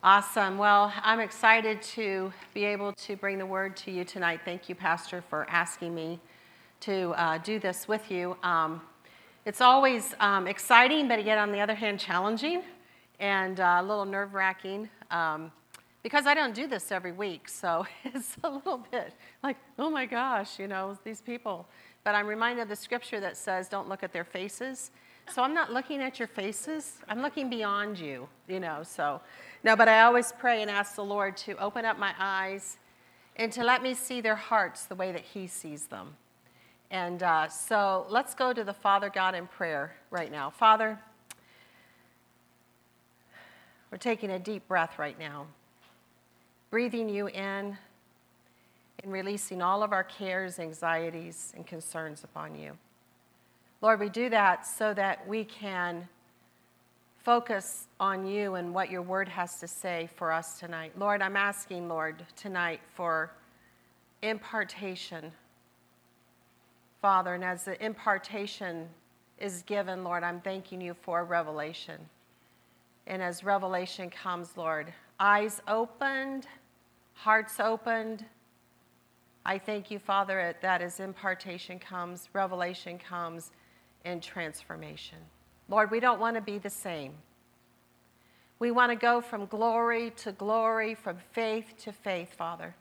Awesome. Well, I'm excited to be able to bring the word to you tonight. Thank you, Pastor, for asking me to uh, do this with you. Um, it's always um, exciting, but yet on the other hand, challenging and uh, a little nerve wracking um, because I don't do this every week. So it's a little bit like, oh my gosh, you know, these people. But I'm reminded of the scripture that says, don't look at their faces. So I'm not looking at your faces, I'm looking beyond you, you know. So. No, but I always pray and ask the Lord to open up my eyes and to let me see their hearts the way that He sees them. And uh, so let's go to the Father God in prayer right now. Father, we're taking a deep breath right now, breathing you in and releasing all of our cares, anxieties, and concerns upon you. Lord, we do that so that we can focus on you and what your word has to say for us tonight. Lord, I'm asking, Lord, tonight for impartation. Father, and as the impartation is given, Lord, I'm thanking you for revelation. And as revelation comes, Lord, eyes opened, hearts opened, I thank you, Father, that as impartation comes, revelation comes, and transformation. Lord, we don't want to be the same. We want to go from glory to glory, from faith to faith, Father.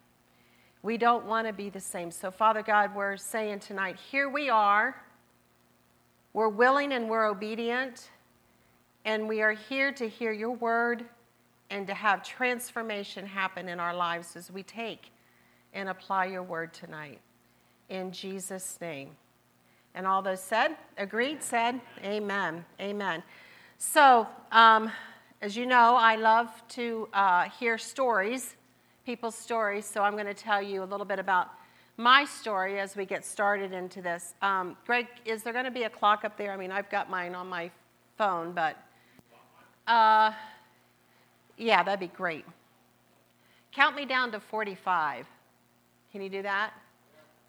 We don't want to be the same. So, Father God, we're saying tonight, here we are. We're willing and we're obedient, and we are here to hear your word and to have transformation happen in our lives as we take and apply your word tonight. In Jesus' name. And all those said, agreed, said, amen, amen. So, um, as you know, I love to uh, hear stories, people's stories, so I'm going to tell you a little bit about my story as we get started into this. Um, Greg, is there going to be a clock up there? I mean, I've got mine on my phone, but uh, yeah, that'd be great. Count me down to 45. Can you do that?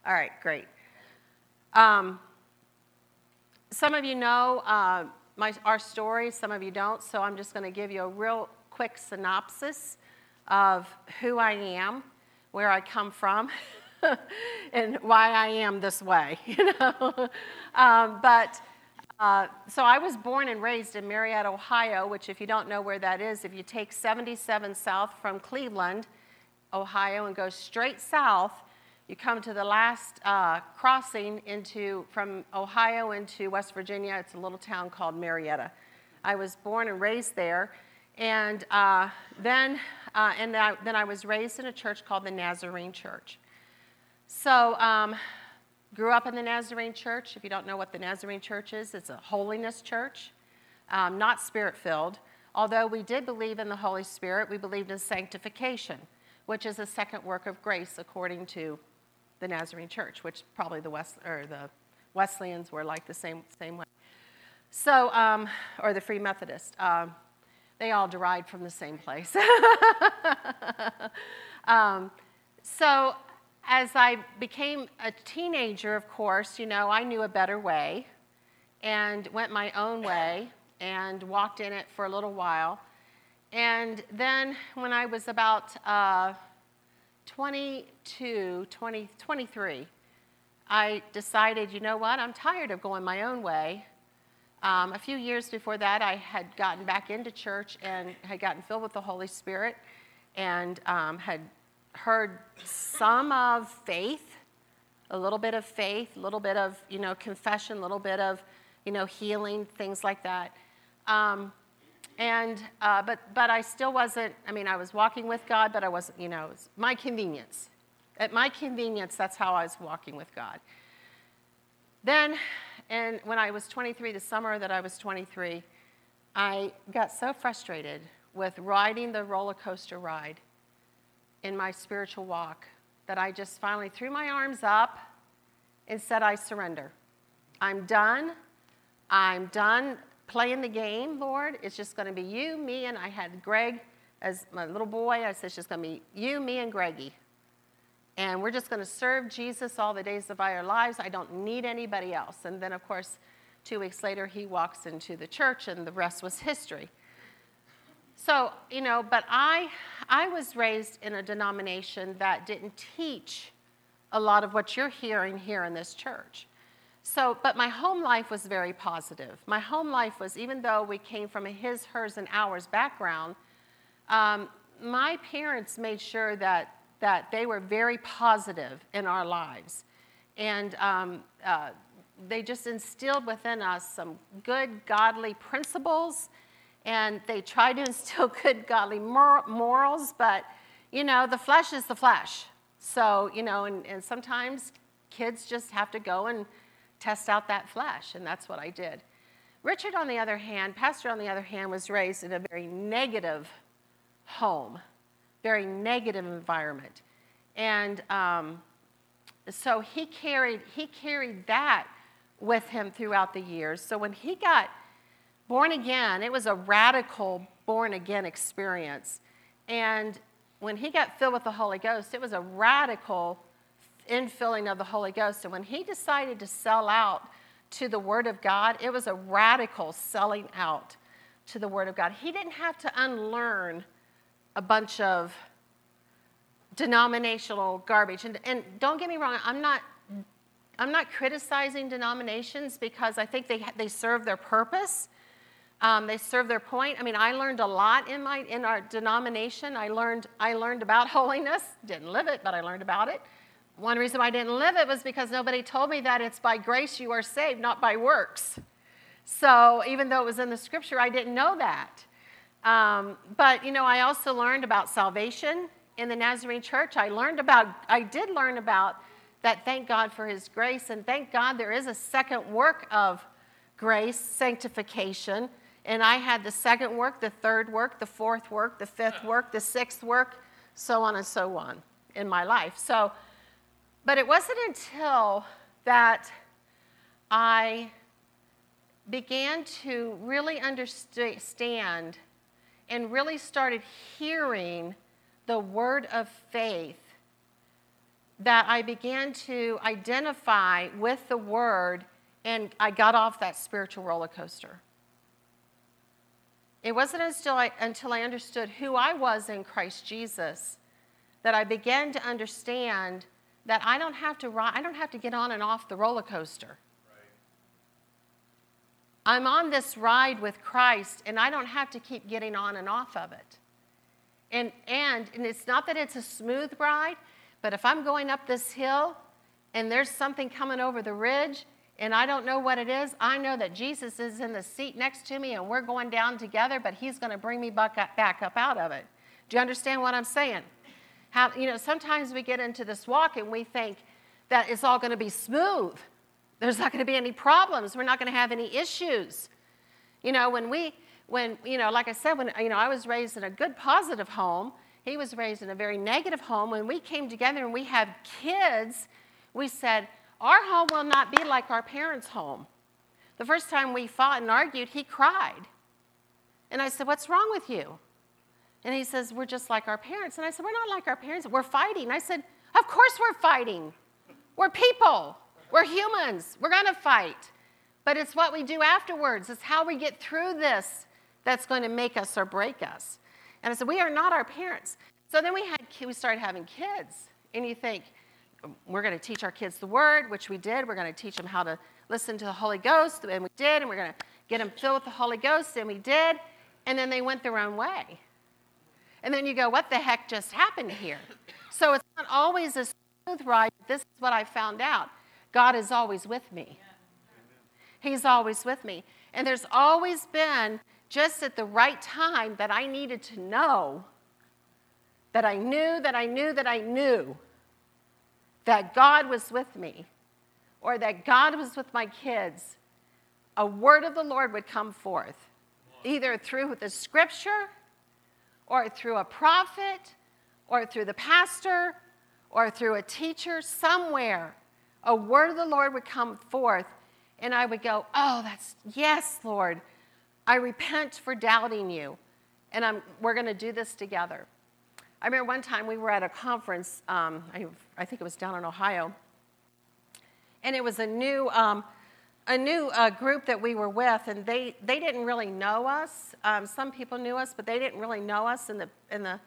All right, great. Um, some of you know uh, my, our story, some of you don't, so I'm just going to give you a real quick synopsis of who I am, where I come from, and why I am this way, you know. um, but uh, so I was born and raised in Marietta, Ohio, which, if you don't know where that is, if you take 77 south from Cleveland, Ohio, and go straight south, you come to the last uh, crossing into from Ohio into West Virginia. It's a little town called Marietta. I was born and raised there, and uh, then uh, and I, then I was raised in a church called the Nazarene Church. So um, grew up in the Nazarene Church. If you don't know what the Nazarene Church is, it's a holiness church, um, not spirit filled. Although we did believe in the Holy Spirit, we believed in sanctification, which is a second work of grace according to the Nazarene Church, which probably the West or the Wesleyans were like the same same way. So, um, or the Free Methodist, um, they all derived from the same place. um, so, as I became a teenager, of course, you know, I knew a better way, and went my own way and walked in it for a little while. And then, when I was about uh, 22, 20, 23, I decided, you know what, I'm tired of going my own way. Um, a few years before that, I had gotten back into church and had gotten filled with the Holy Spirit and um, had heard some of faith, a little bit of faith, a little bit of, you know, confession, a little bit of, you know, healing, things like that. Um, and, uh, but, but I still wasn't, I mean, I was walking with God, but I wasn't, you know, was my convenience. At my convenience, that's how I was walking with God. Then, and when I was 23, the summer that I was 23, I got so frustrated with riding the roller coaster ride in my spiritual walk that I just finally threw my arms up and said, I surrender. I'm done. I'm done playing the game, Lord. It's just going to be you, me, and I had Greg as my little boy. I said, it's just going to be you, me, and Greggy. And we're just going to serve Jesus all the days of our lives. I don't need anybody else. And then, of course, two weeks later, he walks into the church, and the rest was history. So, you know, but I, I was raised in a denomination that didn't teach a lot of what you're hearing here in this church. So, but my home life was very positive. My home life was, even though we came from a his, hers, and ours background, um, my parents made sure that, that they were very positive in our lives. And um, uh, they just instilled within us some good, godly principles and they tried to instill good godly mor- morals, but you know, the flesh is the flesh. So, you know, and, and sometimes kids just have to go and test out that flesh, and that's what I did. Richard, on the other hand, Pastor, on the other hand, was raised in a very negative home, very negative environment. And um, so he carried, he carried that with him throughout the years. So when he got born again, it was a radical born again experience. And when he got filled with the Holy Ghost, it was a radical infilling of the Holy Ghost. And when he decided to sell out to the Word of God, it was a radical selling out to the Word of God. He didn't have to unlearn a bunch of denominational garbage. And, and don't get me wrong, I'm not, I'm not criticizing denominations because I think they, they serve their purpose. Um, they serve their point. I mean, I learned a lot in my in our denomination. I learned I learned about holiness. Didn't live it, but I learned about it. One reason why I didn't live it was because nobody told me that it's by grace you are saved, not by works. So even though it was in the scripture, I didn't know that. Um, but you know, I also learned about salvation in the Nazarene Church. I learned about. I did learn about that. Thank God for His grace, and thank God there is a second work of grace, sanctification and I had the second work, the third work, the fourth work, the fifth work, the sixth work, so on and so on in my life. So, but it wasn't until that I began to really understand and really started hearing the word of faith that I began to identify with the word and I got off that spiritual roller coaster. It wasn't until I, until I understood who I was in Christ Jesus that I began to understand that I don't have to, ride, I don't have to get on and off the roller coaster. I'm on this ride with Christ, and I don't have to keep getting on and off of it. And, and, and it's not that it's a smooth ride, but if I'm going up this hill and there's something coming over the ridge and I don't know what it is, I know that Jesus is in the seat next to me and we're going down together, but He's going to bring me back up, back up out of it. Do you understand what I'm saying? You know, sometimes we get into this walk and we think that it's all going to be smooth. There's not going to be any problems. We're not going to have any issues. You know, when we, when, you know, like I said, when, you know, I was raised in a good positive home, he was raised in a very negative home. When we came together and we had kids, we said, our home will not be like our parents' home. The first time we fought and argued, he cried. And I said, What's wrong with you? And he says, We're just like our parents. And I said, We're not like our parents. We're fighting. I said, Of course we're fighting. We're people. We're humans. We're going to fight. But it's what we do afterwards, it's how we get through this that's going to make us or break us. And I said, We are not our parents. So then we, had, we started having kids. And you think, we're going to teach our kids the word, which we did. We're going to teach them how to listen to the Holy Ghost, and we did. And we're going to get them filled with the Holy Ghost, and we did. And then they went their own way. And then you go, what the heck just happened here? So it's not always a smooth ride. This is what I found out God is always with me. He's always with me. And there's always been just at the right time that I needed to know that I knew that I knew that I knew that God was with me or that God was with my kids, a word of the Lord would come forth, either through the scripture or through a prophet or through the pastor or through a teacher, somewhere, a word of the Lord would come forth. And I would go, Oh, that's, yes, Lord. I repent for doubting you. And I'm, we're going to do this together. I remember one time we were at a conference, um, I, I, think it was down in Ohio, and it was a new, um, a new uh, group that we were with, and they, they didn't really know us. Um, some people knew us, but they didn't really know us. And the, and the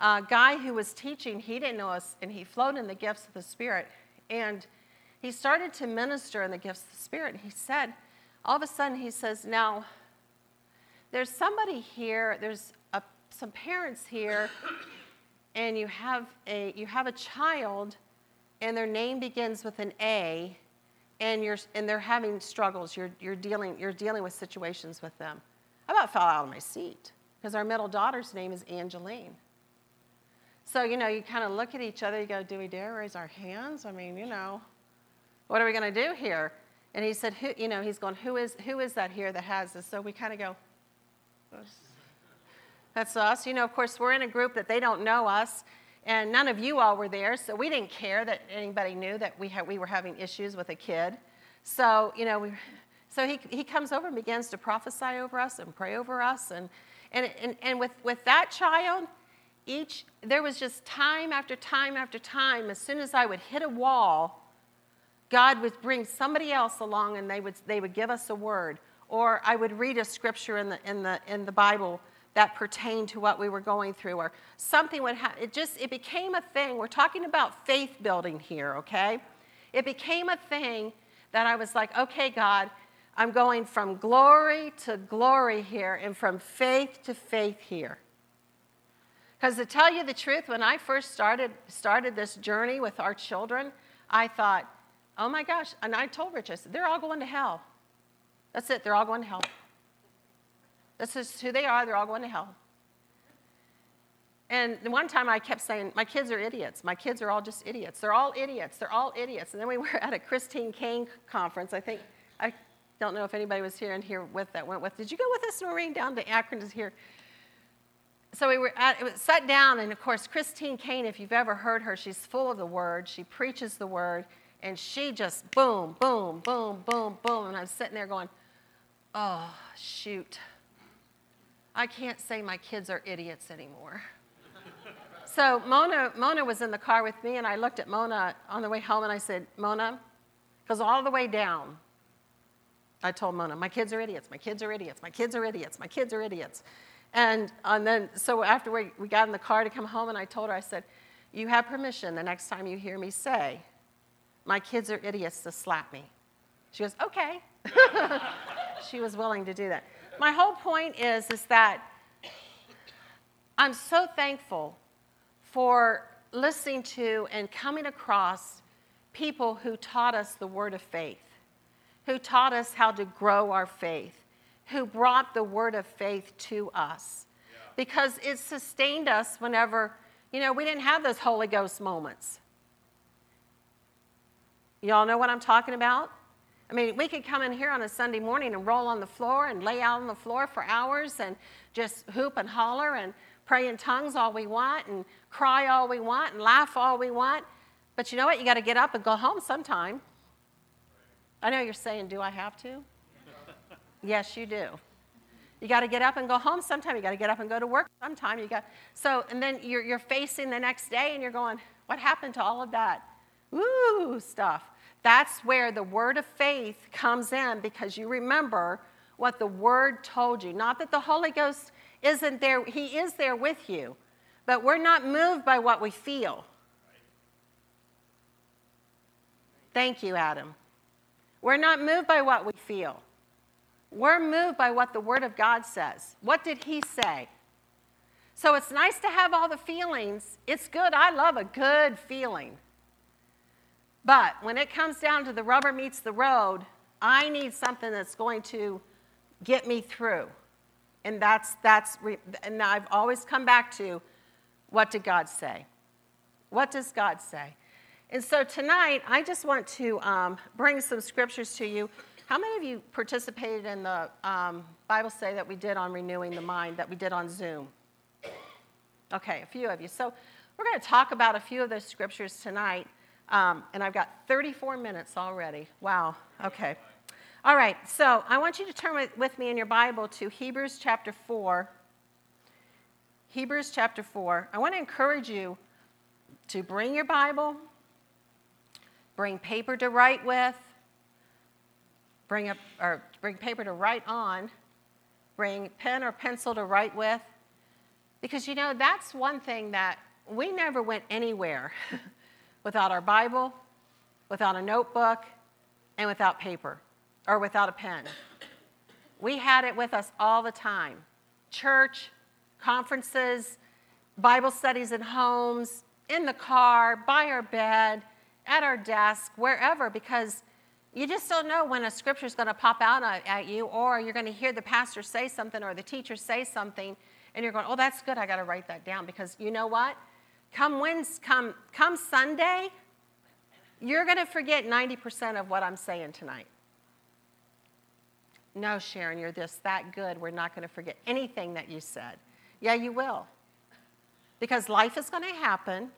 uh, guy who was teaching, he didn't know us, and he flowed in the gifts of the Spirit. And he started to minister in the gifts of the Spirit. And he said, all of a sudden, he says, Now, there's somebody here, there's a, some parents here, and you have, a, you have a child, and their name begins with an A and, you're, and they're having struggles. You're, you're, dealing, you're dealing with situations with them. I about fell out of my seat because our middle daughter's name is Angeline. So, you know, you kind of look at each other, you go, Do we dare raise our hands? I mean, you know, what are we going to do here? And he said, who, you know, he's going, who is, who is that here that has this? So we kind of go, that's us. You know, of course, we're in a group that they don't know us. And none of you all were there, so we didn't care that anybody knew that we, had, we were having issues with a kid. So, you know, we, so he, he comes over and begins to prophesy over us and pray over us. And, and, and, and with, with that child, each, there was just time after time after time, as soon as I would hit a wall, God would bring somebody else along and they would, they would give us a word. Or I would read a scripture in the, in the, in the Bible that pertained to what we were going through or something would happen it just it became a thing. We're talking about faith building here okay? It became a thing that i was like okay god i'm going from glory to glory here and from faith to faith here. Because to tell you the truth when i first started started this journey with our children i thought oh my gosh and i told rich i said they're all going to hell. That's it they're all going to hell this is who they are. They're all going to hell. And the one time I kept saying, My kids are idiots. My kids are all just idiots. They're all idiots. They're all idiots. And then we were at a Christine Caine conference. I think, I don't know if anybody was here and here with that went with. Did you go with us, Noreen, down to Akron to hear? So we were at, it was sat down, and of course, Christine Caine, if you've ever heard her, she's full of the word. She preaches the word, and she just boom, boom, boom, boom, boom. And I'm sitting there going, Oh, shoot. I can't say my kids are idiots anymore. so Mona, Mona was in the car with me, and I looked at Mona on the way home and I said, Mona, because all the way down, I told Mona, my kids are idiots, my kids are idiots, my kids are idiots, my kids are idiots. And, and then, so after we, we got in the car to come home, and I told her, I said, You have permission the next time you hear me say, My kids are idiots to slap me. She goes, Okay. she was willing to do that my whole point is, is that I'm so thankful for listening to and coming across people who taught us the word of faith, who taught us how to grow our faith, who brought the word of faith to us. Yeah. Because it sustained us whenever, you know, we didn't have those Holy Ghost moments. Y'all know what I'm talking about? I mean, we could come in here on a Sunday morning and roll on the floor and lay out on the floor for hours and just hoop and holler and pray in tongues all we want and cry all we want and laugh all we want. But you know what? You got to get up and go home sometime. I know you're saying, Do I have to? yes, you do. You got to get up and go home sometime. You got to get up and go to work sometime. You got so, and then you're, you're facing the next day and you're going, What happened to all of that? Ooh, stuff. That's where the word of faith comes in because you remember what the word told you. Not that the Holy Ghost isn't there, he is there with you, but we're not moved by what we feel. Thank you, Adam. We're not moved by what we feel. We're moved by what the Word of God says. What did He say? So it's nice to have all the feelings. It's good. I love a good feeling. But when it comes down to the rubber meets the road, I need something that's going to get me through. And that's, that's, and I've always come back to what did God say? What does God say? And so tonight, I just want to um, bring some scriptures to you. How many of you participated in the um, Bible study that we did on renewing the mind that we did on Zoom? Okay, a few of you. So we're going to talk about a few of those scriptures tonight. Um, and I've got 34 minutes already. Wow. Okay. All right. So I want you to turn with, me in your Bible to Hebrews chapter 4. Hebrews chapter 4. I want to encourage you to bring your Bible, bring paper to write with, bring, a, or bring paper to write on, bring pen or pencil to write with. Because you know, that's one thing that we never went anywhere without our Bible, without a notebook, and without paper or without a pen. We had it with us all the time church, conferences, Bible studies in homes, in the car, by our bed, at our desk, wherever, because you just don't know when a scripture is going to pop out at you, or you're going to hear the pastor say something or the teacher say something, and you're going, "Oh, that's good. I got to write that down." Because you know what? Come Wednesday, come come Sunday, you're going to forget 90% of what I'm saying tonight. No, Sharon, you're this that good. We're not going to forget anything that you said. Yeah, you will. Because life is going to happen.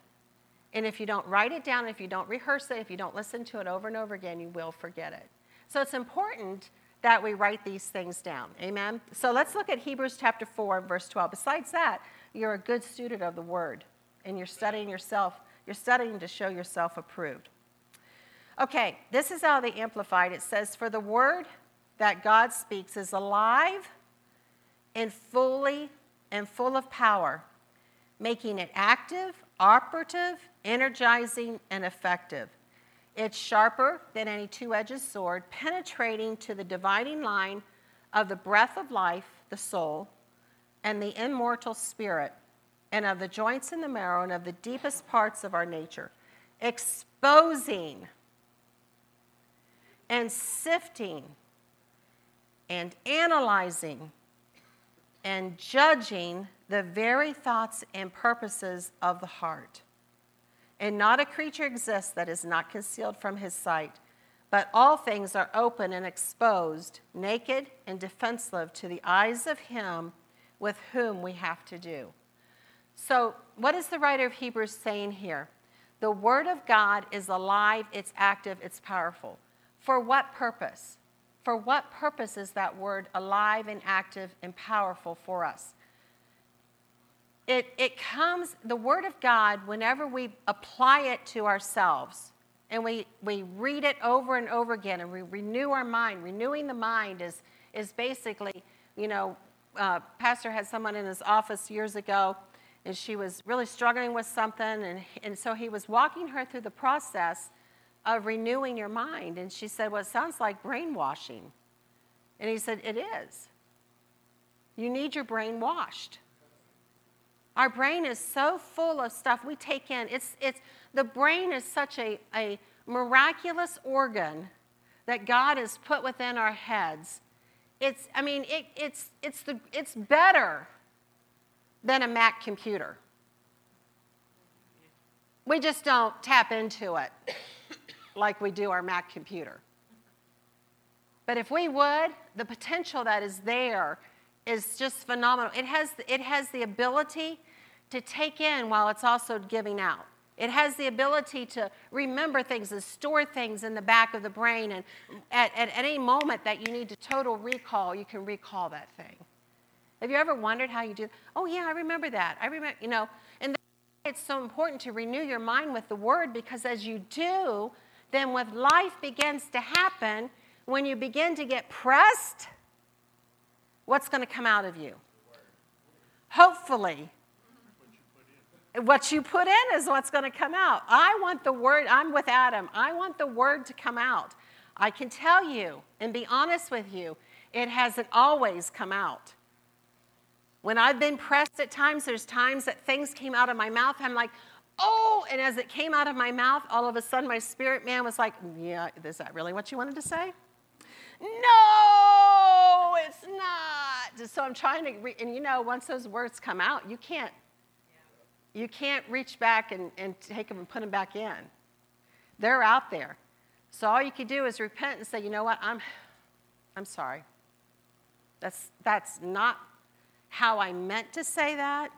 And if you don't write it down, if you don't rehearse it, if you don't listen to it over and over again, you will forget it. So it's important that we write these things down. Amen? So let's look at Hebrews chapter 4, verse 12. Besides that, you're a good student of the word, and you're studying yourself, you're studying to show yourself approved. Okay, this is how they amplified. It says, For the word that God speaks is alive and fully and full of power, making it active, operative, energizing, and effective. It's sharper than any two edged sword, penetrating to the dividing line of the breath of life, the soul, and the immortal spirit, and of the joints and the marrow, and of the deepest parts of our nature, exposing and sifting and analyzing and judging the very thoughts and purposes of the heart. And not a creature exists that is not concealed from his sight, but all things are open and exposed, naked and defenseless to the eyes of him with whom we have to do. So, what is the writer of Hebrews saying here? The Word of God is alive, it's active, it's powerful. For what purpose? For what purpose is that word alive and active and powerful for us? It, it comes, the Word of God, whenever we apply it to ourselves and we, we read it over and over again and we renew our mind, renewing the mind is, is basically, you know, uh, Pastor had someone in his office years ago and she was really struggling with something, and, and so he was walking her through the process of renewing your mind. And she said, Well, it sounds like brainwashing. And he said, It is. You need your brain washed. Our brain is so full of stuff we take in. It's, it's, the brain is such a, a miraculous organ that God has put within our heads. It's, I mean, it, it's, it's, the, it's better than a Mac computer. We just don't tap into it like we do our Mac computer. But if we would, the potential that is there is just phenomenal. It has, it has the ability to take in while it's also giving out. It has the ability to remember things and store things in the back of the brain. And at, at any moment that you need to total recall, you can recall that thing. Have you ever wondered how you do? Oh, yeah, I remember that. I remember, you know, and it's so important to renew your mind with the word because as you do, then when life begins to happen, when you begin to get pressed, what's going to come out of you? Hopefully, what you put in is what's going to come out. I want the word, I'm with Adam, I want the word to come out. I can tell you and be honest with you, it hasn't always come out. When I've been pressed at times, there's times that things came out of my mouth. I'm like, oh, and as it came out of my mouth, all of a sudden my spirit man was like, yeah, is that really what you wanted to say? No, it's not. So I'm trying to, re- and you know, once those words come out, you can't, you can't reach back and, and take them and put them back in. They're out there. So all you can do is repent and say, you know what, I'm, I'm sorry. That's, that's not how I meant to say that.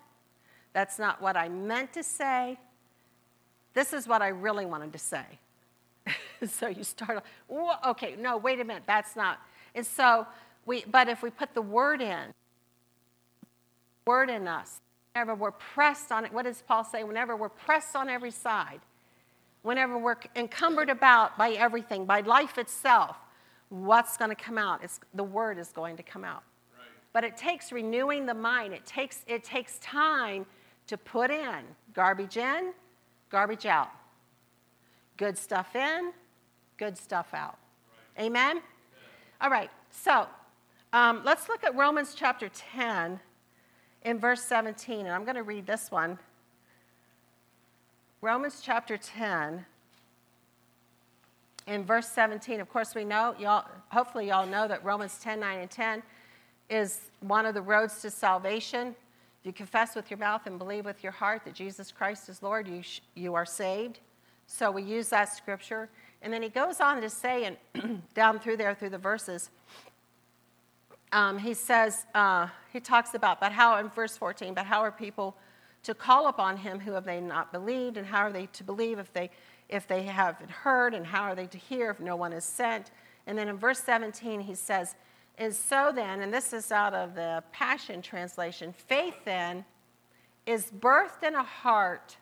That's not what I meant to say. This is what I really wanted to say. so you start, okay, no, wait a minute, that's not. And so we, but if we put the word in, word in us, whenever we're pressed on it, what does Paul say? Whenever we're pressed on every side, whenever we're encumbered about by everything, by life itself, what's going to come out? It's, the word is going to come out. But it takes renewing the mind. It takes, it takes time to put in garbage in, garbage out. Good stuff in, good stuff out. Amen? All right, so um, let's look at Romans chapter 10 in verse 17, and I'm going to read this one. Romans chapter 10 in verse 17. Of course, we know, y'all, hopefully, y'all know that Romans 10 9 and 10 is one of the roads to salvation. If you confess with your mouth and believe with your heart that Jesus Christ is Lord, you, sh- you are saved. So we use that scripture. And then he goes on to say, and down through there, through the verses, um, he says, uh, he talks about, but how, in verse 14, but how are people to call upon him who have they not believed, and how are they to believe if they, if they haven't heard, and how are they to hear if no one is sent? And then in verse 17, he says, is so then, and this is out of the Passion Translation, faith then is birthed in a heart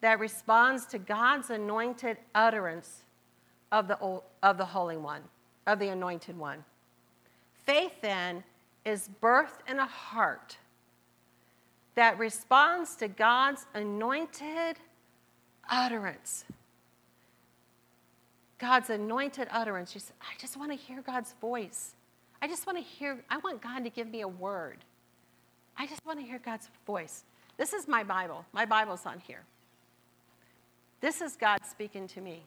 that responds to God's anointed utterance of the, of the Holy One, of the Anointed One. Faith, then, is birthed in a heart that responds to God's anointed utterance. God's anointed utterance. You say, I just want to hear God's voice. I just want to hear, I want God to give me a word. I just want to hear God's voice. This is my Bible. My Bible's on here. This is God speaking to me.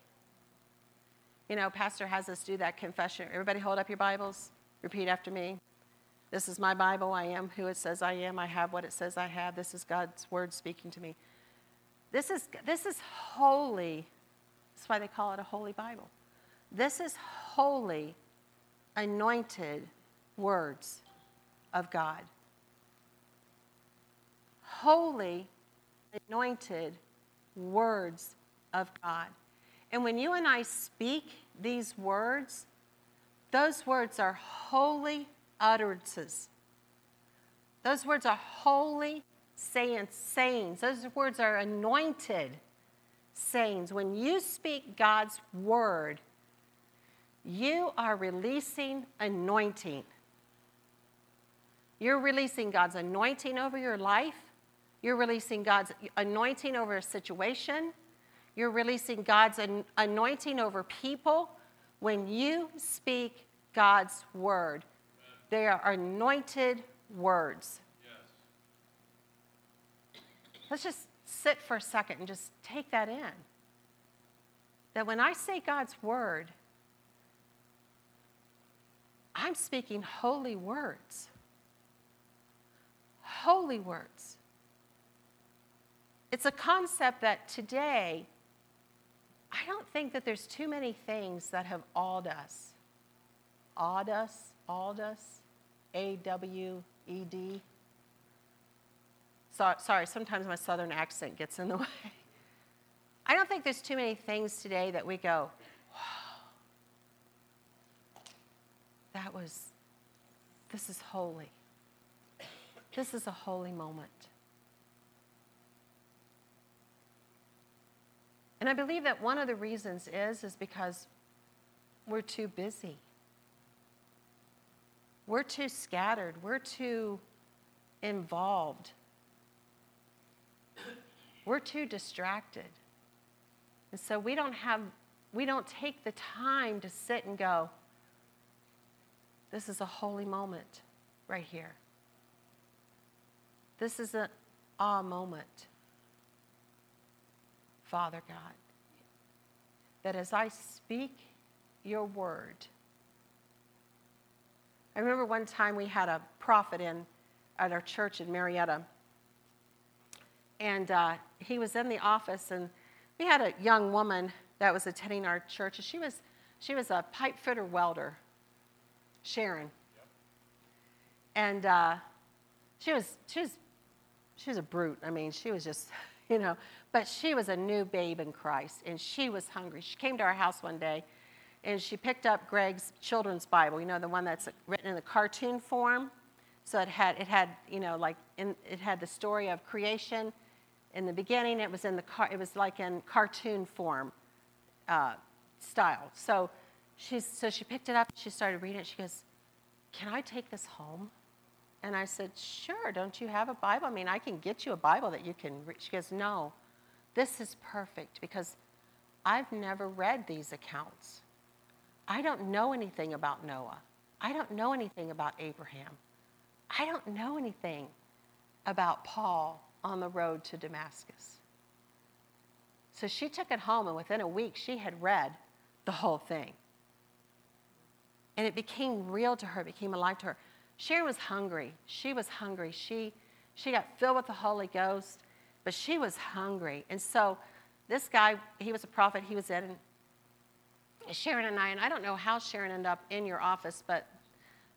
You know, Pastor has us do that confession. Everybody hold up your Bibles. Repeat after me. This is my Bible. I am who it says I am. I have what it says I have. This is God's word speaking to me. This is, this is holy. That's why they call it a holy Bible. This is holy, anointed words of God. Holy, anointed words of God. And when you and I speak these words, those words are holy utterances. Those words are holy sayings. Those words are anointed sayings. When you speak God's word, you are releasing anointing. You're releasing God's anointing over your life. You're releasing God's anointing over a situation. You're releasing God's anointing over people when you speak God's word. They are anointed words. Yes. Let's just sit for a second and just take that in. That when I say God's word, I'm speaking holy words. Holy words. It's a concept that today I don't think that there's too many things that have awed us. Awed us, awed us, A W E D. So, sorry, sometimes my southern accent gets in the way. I don't think there's too many things today that we go, wow, that was, this is holy. This is a holy moment. And I believe that one of the reasons is is because we're too busy. We're too scattered. We're too involved. We're too distracted. And so we don't have we don't take the time to sit and go this is a holy moment right here. This is an awe moment. Father God, that as I speak your word, I remember one time we had a prophet in at our church in Marietta, and uh, he was in the office, and we had a young woman that was attending our church, and she was she was a pipe fitter welder, Sharon, and uh, she was she was she was a brute. I mean, she was just you know, but she was a new babe in Christ and she was hungry. She came to our house one day and she picked up Greg's children's Bible, you know, the one that's written in the cartoon form. So it had, it had, you know, like in, it had the story of creation. In the beginning, it was in the car, it was like in cartoon form uh, style. So she's, so she picked it up, she started reading it. She goes, Can I take this home? And I said, Sure, don't you have a Bible? I mean, I can get you a Bible that you can read. She goes, No, this is perfect because I've never read these accounts. I don't know anything about Noah. I don't know anything about Abraham. I don't know anything about Paul on the road to Damascus. So she took it home, and within a week, she had read the whole thing. And it became real to her, it became alive to her. Sharon was hungry. She was hungry. She, she got filled with the Holy Ghost, but she was hungry. And so this guy, he was a prophet, he was in, and Sharon and I, and I don't know how Sharon ended up in your office, but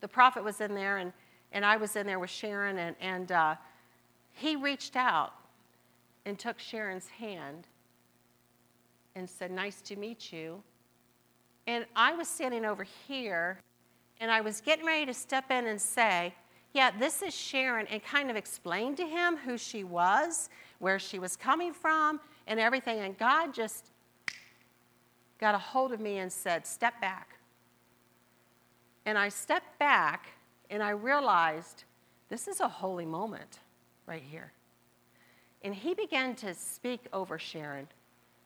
the prophet was in there, and, and I was in there with Sharon, and, and uh, he reached out and took Sharon's hand and said, Nice to meet you. And I was standing over here, and I was getting ready to step in and say, Yeah, this is Sharon, and kind of explain to him who she was, where she was coming from, and everything. And God just got a hold of me and said, Step back. And I stepped back, and I realized this is a holy moment right here. And he began to speak over Sharon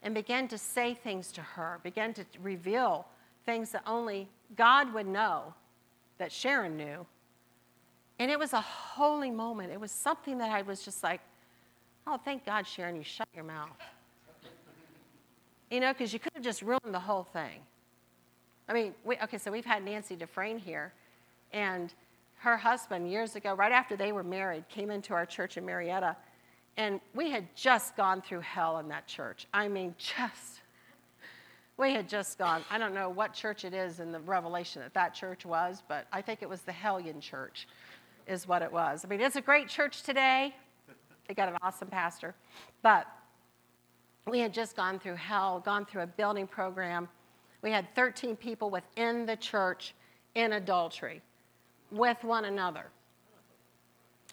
and began to say things to her, began to reveal things that only God would know that Sharon knew. And it was a holy moment. It was something that I was just like, oh, thank God, Sharon, you shut your mouth. You know, because you could have just ruined the whole thing. I mean, we, okay, so we've had Nancy Dufresne here, and her husband, years ago, right after they were married, came into our church in Marietta and we had just gone through hell in that church. I mean, just, we had just gone. I don't know what church it is in the Revelation that that church was, but I think it was the Hellion Church, is what it was. I mean, it's a great church today. They got an awesome pastor. But we had just gone through hell, gone through a building program. We had 13 people within the church in adultery with one another.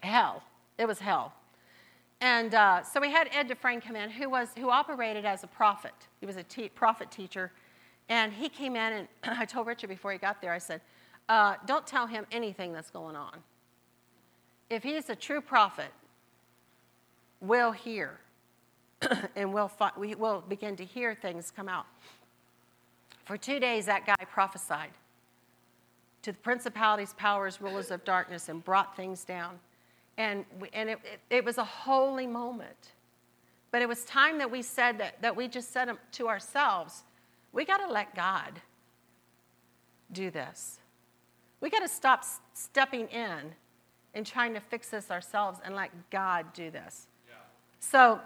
Hell. It was hell. And uh, so we had Ed Dufresne come in, who, was, who operated as a prophet. He was a te- prophet teacher. And he came in, and I told Richard before he got there, I said, uh, Don't tell him anything that's going on. If he's a true prophet, we'll hear, and we'll, fi- we will begin to hear things come out. For two days, that guy prophesied to the principalities, powers, rulers of darkness, and brought things down. And, we, and it, it, it was a holy moment. But it was time that we said that, that we just said to ourselves, we got to let God do this. We got to stop stepping in and trying to fix this ourselves and let God do this. Yeah. So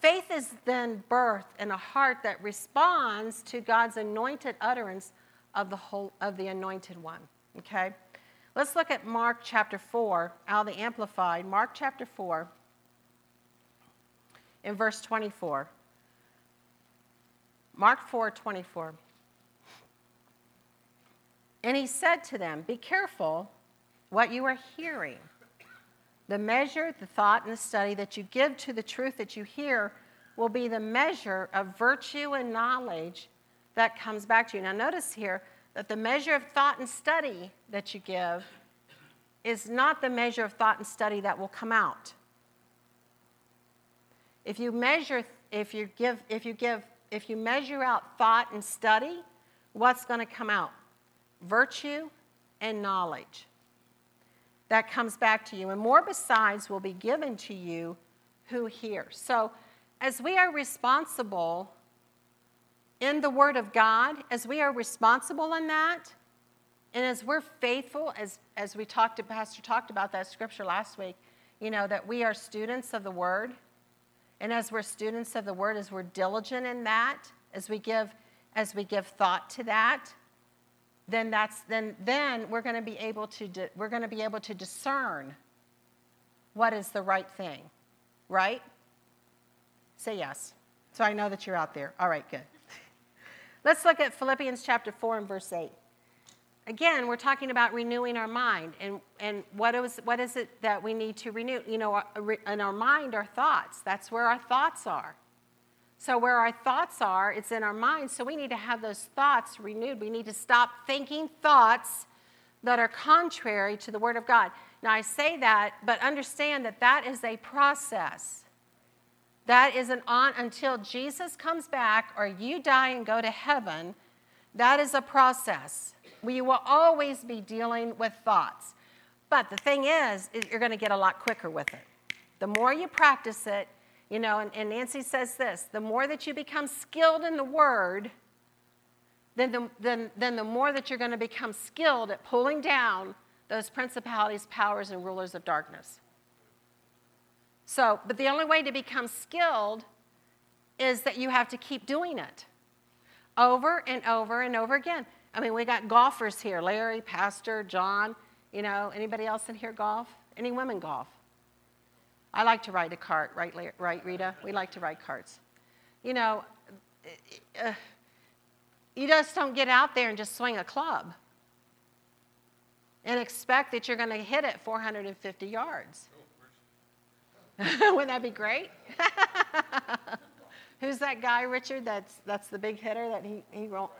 faith is then birthed in a heart that responds to God's anointed utterance of the whole of the anointed one. Okay? Let's look at Mark chapter 4, out of the Amplified. Mark chapter 4, in verse 24. Mark 4, 24. And he said to them, Be careful what you are hearing. The measure, the thought, and the study that you give to the truth that you hear will be the measure of virtue and knowledge that comes back to you. Now, notice here, that the measure of thought and study that you give is not the measure of thought and study that will come out. If you measure, if you give, if you give, if you measure out thought and study, what's going to come out? Virtue and knowledge. That comes back to you. And more besides will be given to you who hear. So, as we are responsible in the Word of God, as we are responsible in that, and as we're faithful, as, as we talked to Pastor talked about that scripture last week, you know, that we are students of the Word. And as we're students of the Word, as we're diligent in that, as we give, as we give thought to that, then that's then then we're going to be able to di- we're going to be able to discern what is the right thing, right? Say yes. So I know that you're out there. All right, good. Let's look at Philippians chapter 4 and verse 8. Again, we're talking about renewing our mind. And, and what, is, what is it that we need to renew? You know, uh, in our mind, our thoughts. That's where our thoughts are. So, where our thoughts are, it's in our mind. So, we need to have those thoughts renewed. We need to stop thinking thoughts that are contrary to the Word of God. Now, I say that, but understand that that is a process. That is an on until Jesus comes back or you die and go to heaven. That is a process. We will always be dealing with thoughts. But the thing is, is you're going to get a lot quicker with it. The more you practice it, you know, and, and Nancy says this the more that you become skilled in the word, then the, then, then the more that you're going to become skilled at pulling down those principalities, powers, and rulers of darkness. So, but the only way to become skilled is that you have to keep doing it over and over and over again. I mean, we got golfers here Larry, Pastor, John. You know, anybody else in here golf? Any women golf? I like to ride a cart, right, right Rita? We like to ride carts. You know, uh, you just don't get out there and just swing a club and expect that you're going to hit it 450 yards. Wouldn't that be great? Who's that guy, Richard? That's that's the big hitter that he he wrote.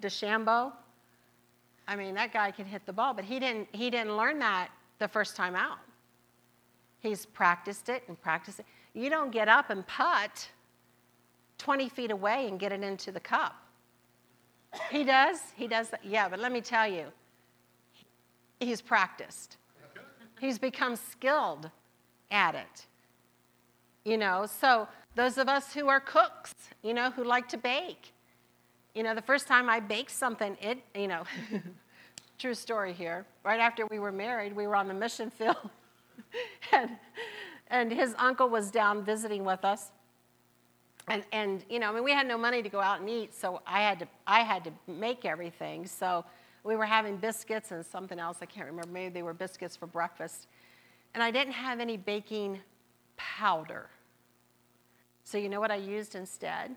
DeChambeau. I mean, that guy can hit the ball, but he didn't he didn't learn that the first time out. He's practiced it and practiced it. You don't get up and putt 20 feet away and get it into the cup. He does. He does. That. Yeah, but let me tell you, he's practiced. He's become skilled at it. You know, so those of us who are cooks, you know, who like to bake, you know, the first time I baked something, it, you know, true story here. Right after we were married, we were on the mission field, and, and his uncle was down visiting with us. And, and you know, I mean, we had no money to go out and eat, so I had to, I had to make everything. So we were having biscuits and something else, I can't remember, maybe they were biscuits for breakfast. And I didn't have any baking powder. So, you know what I used instead? Soda.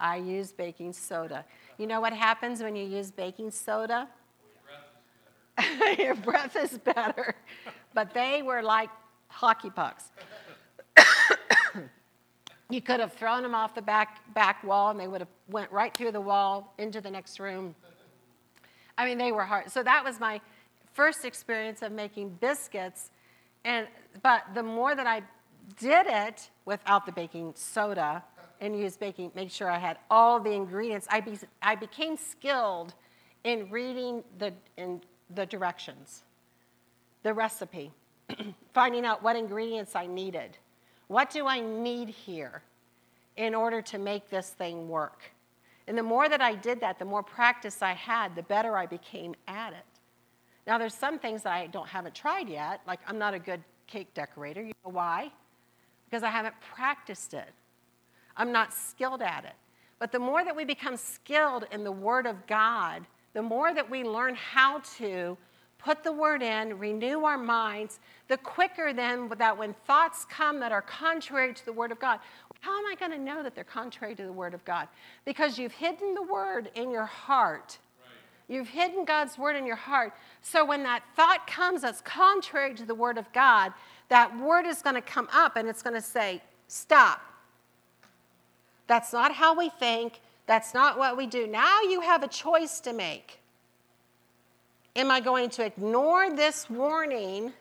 I used baking soda. You know what happens when you use baking soda? Your breath is better. but they were like hockey pucks. you could have thrown them off the back, back wall and they would have went right through the wall into the next room. I mean, they were hard. So that was my first experience of making biscuits and, but the more that I did it without the baking soda and used baking, make sure I had all the ingredients, I, be, I became skilled in reading the, in the directions, the recipe, finding out what ingredients I needed. What do I need here in order to make this thing work? And the more that I did that, the more practice I had, the better I became at it. Now, there's some things that I don't haven't tried yet. Like I'm not a good cake decorator. You know why? Because I haven't practiced it. I'm not skilled at it. But the more that we become skilled in the Word of God, the more that we learn how to put the Word in, renew our minds, the quicker then that when thoughts come that are contrary to the Word of God, how am I going to know that they're contrary to the Word of God? Because you've hidden the Word in your heart You've hidden God's word in your heart. So when that thought comes that's contrary to the word of God, that word is going to come up and it's going to say, Stop. That's not how we think. That's not what we do. Now you have a choice to make. Am I going to ignore this warning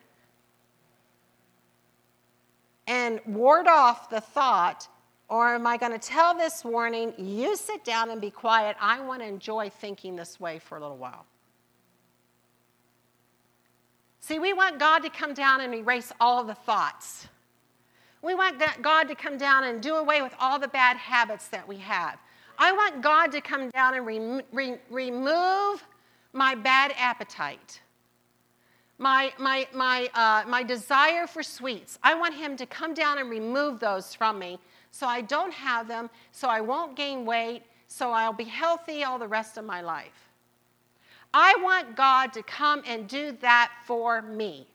and ward off the thought or am I going to tell this warning, you sit down and be quiet? I want to enjoy thinking this way for a little while. See, we want God to come down and erase all the thoughts. We want God to come down and do away with all the bad habits that we have. I want God to come down and re- re- remove my bad appetite, my, my, my, uh, my desire for sweets. I want Him to come down and remove those from me so I don't have them, so I won't gain weight, so I'll be healthy all the rest of my life. I want God to come and do that for me.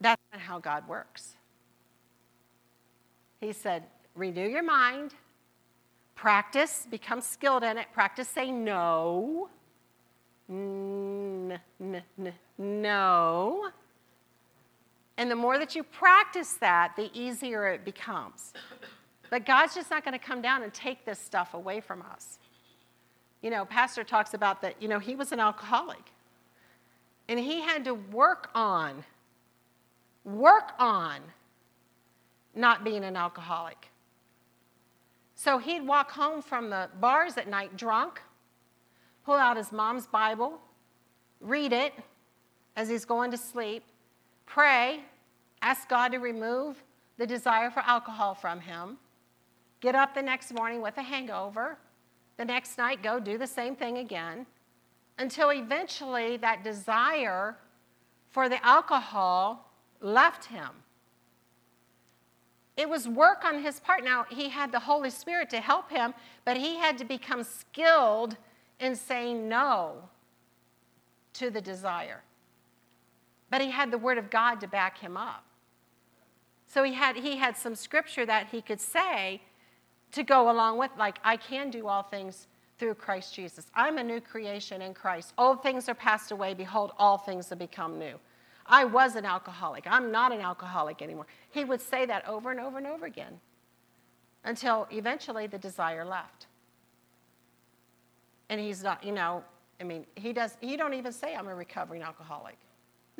That's not how God works. He said, renew your mind, practice, become skilled in it, practice say no. N- n- n- no And the more that you practice that, the easier it becomes. But God's just not going to come down and take this stuff away from us. You know, Pastor talks about that, you know, he was an alcoholic. And he had to work on, work on not being an alcoholic. So he'd walk home from the bars at night drunk, pull out his mom's Bible, read it as he's going to sleep, pray, ask God to remove the desire for alcohol from him, get up the next morning with a hangover, the next night go do the same thing again, until eventually that desire for the alcohol left him. It was work on his part. Now, he had the Holy Spirit to help him, but he had to become skilled in saying no to the desire. But he had the Word of God to back him up. So he had, he had some scripture that he could say to go along with, like, I can do all things through Christ Jesus. I'm a new creation in Christ. Old things are passed away. Behold, all things have become new. I was an alcoholic. I'm not an alcoholic anymore. He would say that over and over and over again until eventually the desire left. And he's not, you know, I mean, he does he don't even say I'm a recovering alcoholic.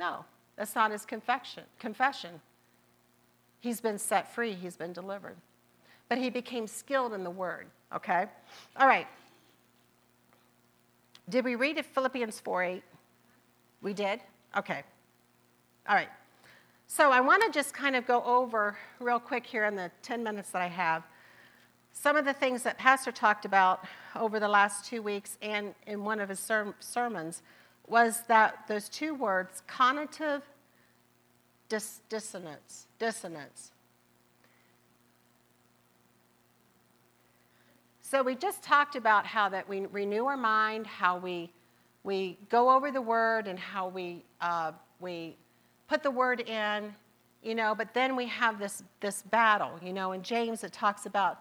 No, that's not his confession. Confession. He's been set free, he's been delivered. But he became skilled in the word, okay? All right. Did we read Philippians 4 8? We did? Okay. All right. So I want to just kind of go over real quick here in the 10 minutes that I have some of the things that Pastor talked about over the last two weeks and in one of his ser- sermons was that those two words, cognitive dis- dissonance, dissonance. So we just talked about how that we renew our mind, how we we go over the word, and how we uh, we put the word in, you know. But then we have this this battle, you know. In James, it talks about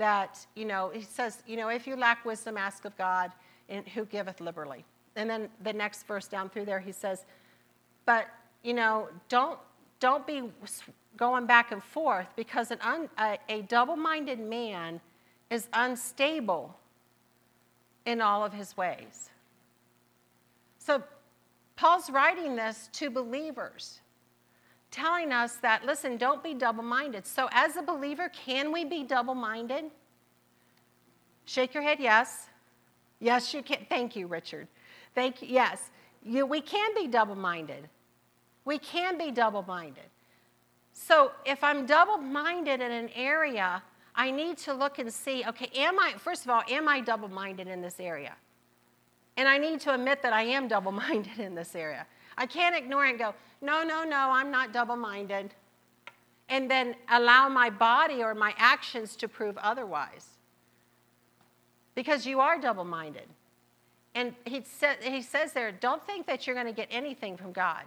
that, you know, he says, you know, if you lack wisdom, ask of God, and who giveth liberally. And then the next verse down through there, he says, but, you know, don't, don't be going back and forth because an un, a, a double minded man is unstable in all of his ways. So Paul's writing this to believers, telling us that, listen, don't be double minded. So, as a believer, can we be double minded? Shake your head, yes. Yes, you can. Thank you, Richard. Thank you. Yes, you, we can be double minded. We can be double minded. So, if I'm double minded in an area, I need to look and see okay, am I, first of all, am I double minded in this area? And I need to admit that I am double minded in this area. I can't ignore it and go, no, no, no, I'm not double minded. And then allow my body or my actions to prove otherwise. Because you are double minded. And he, sa- he says there, don't think that you're going to get anything from God.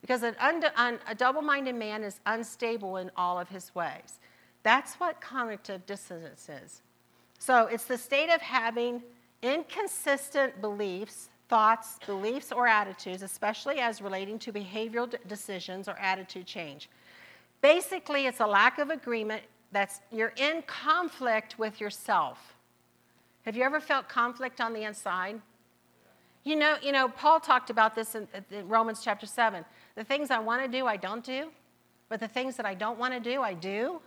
Because an un- un- a double minded man is unstable in all of his ways. That's what cognitive dissonance is. So it's the state of having inconsistent beliefs thoughts, beliefs, or attitudes, especially as relating to behavioral d- decisions or attitude change. Basically, it's a lack of agreement that's you're in conflict with yourself. Have you ever felt conflict on the inside? You know, you know, Paul talked about this in, in Romans chapter 7. The things I want to do, I don't do, but the things that I don't want to do, I do.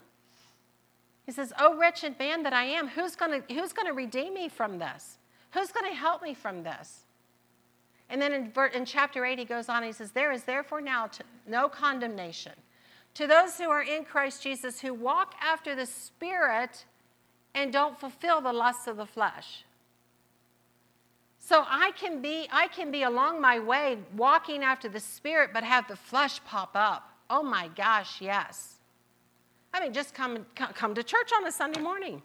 He says, Oh, wretched man that I am, who's going to who's to redeem me from this? Who's going to help me from this? And then in, in chapter 8, he goes on, he says, There is therefore now no condemnation to those who are in Christ Jesus who walk after the Spirit and don't fulfill the lusts of the flesh. So I can be I can be along my way walking after the spirit but have the flesh pop up. Oh my gosh, yes. I mean just come come to church on a Sunday morning.